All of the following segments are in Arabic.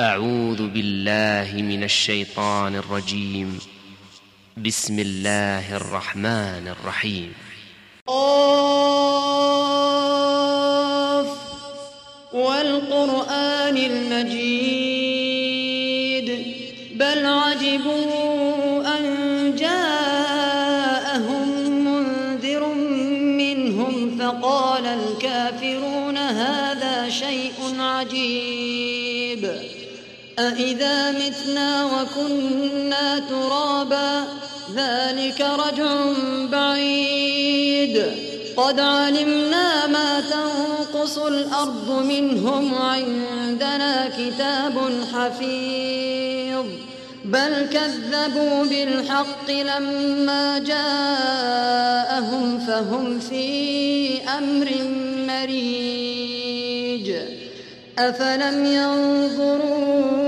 أعوذ بالله من الشيطان الرجيم. بسم الله الرحمن الرحيم. قاف والقرآن المجيد. بل عجبوا أن جاءهم منذر منهم فقال الكافرون هذا شيء عجيب. أإذا متنا وكنا ترابا ذلك رجع بعيد قد علمنا ما تنقص الأرض منهم عندنا كتاب حفيظ بل كذبوا بالحق لما جاءهم فهم في أمر مريج أفلم ينظروا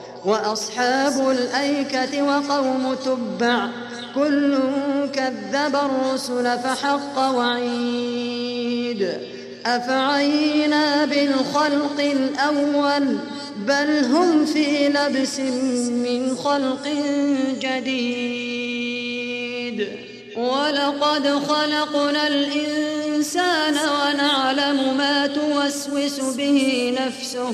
وأصحاب الأيكة وقوم تبع كل كذب الرسل فحق وعيد أفعينا بالخلق الأول بل هم في لبس من خلق جديد ولقد خلقنا الإنسان ونعلم ما توسوس به نفسه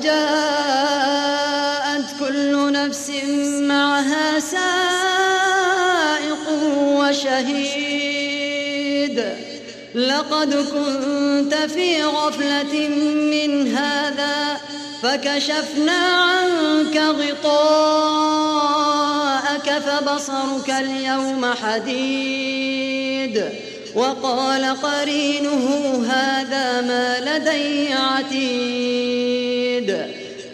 وجاءت كل نفس معها سائق وشهيد. لقد كنت في غفلة من هذا فكشفنا عنك غطاءك فبصرك اليوم حديد. وقال قرينه هذا ما لدي عتيد.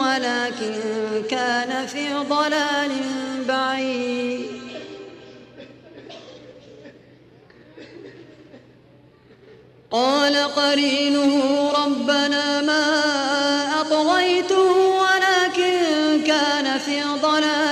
ولكن كان في ضلال بعيد. قال قرينه ربنا ما أطغيته ولكن كان في ضلال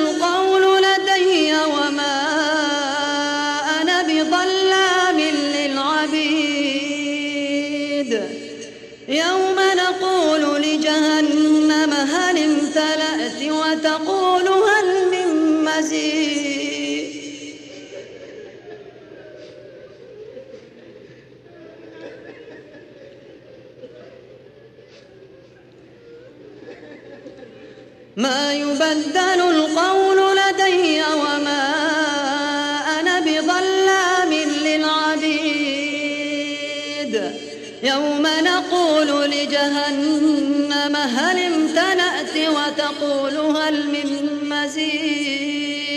ما يبدل القول لدي وما أنا بظلام للعبيد. يوم نقول لجهنم هل امتلأت وتقول هل من مزيد.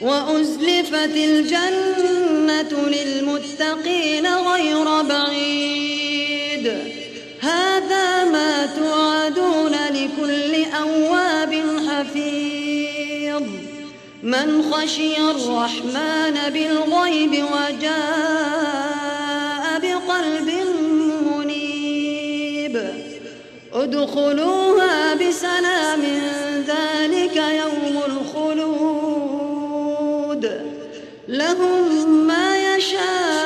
وأزلفت الجنة للمتقين غير بعيد. أواب حفيظ من خشي الرحمن بالغيب وجاء بقلب منيب. ادخلوها بسلام ذلك يوم الخلود. لهم ما يشاءون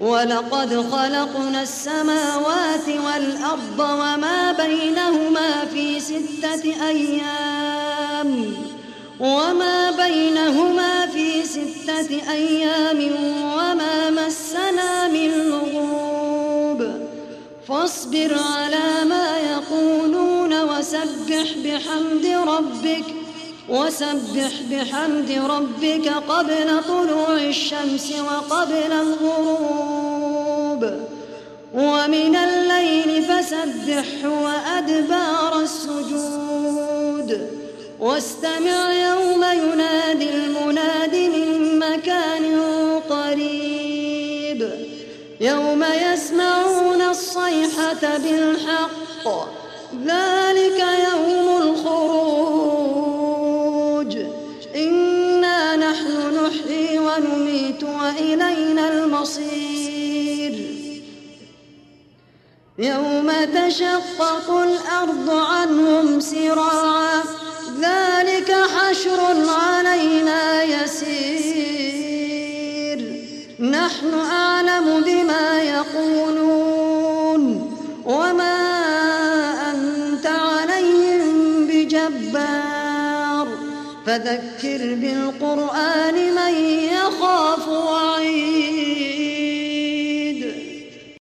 ولقد خلقنا السماوات والأرض وما بينهما في ستة أيام. وما بينهما في ستة أيام وما مسنا من لغوب. فاصبر على ما يقولون وسبح بحمد ربك وسبح بحمد ربك قبل طلوع الشمس وقبل الغروب. ومن الليل فسبحه وأدبار السجود. واستمع يوم ينادي المناد من مكان قريب. يوم يسمعون الصيحة بالحق. ذلك ونميت وإلينا المصير. يوم تشقق الأرض عنهم سراعا ذلك حشر علينا يسير. نحن أعلم بما يقولون فذكر بالقرآن من يخاف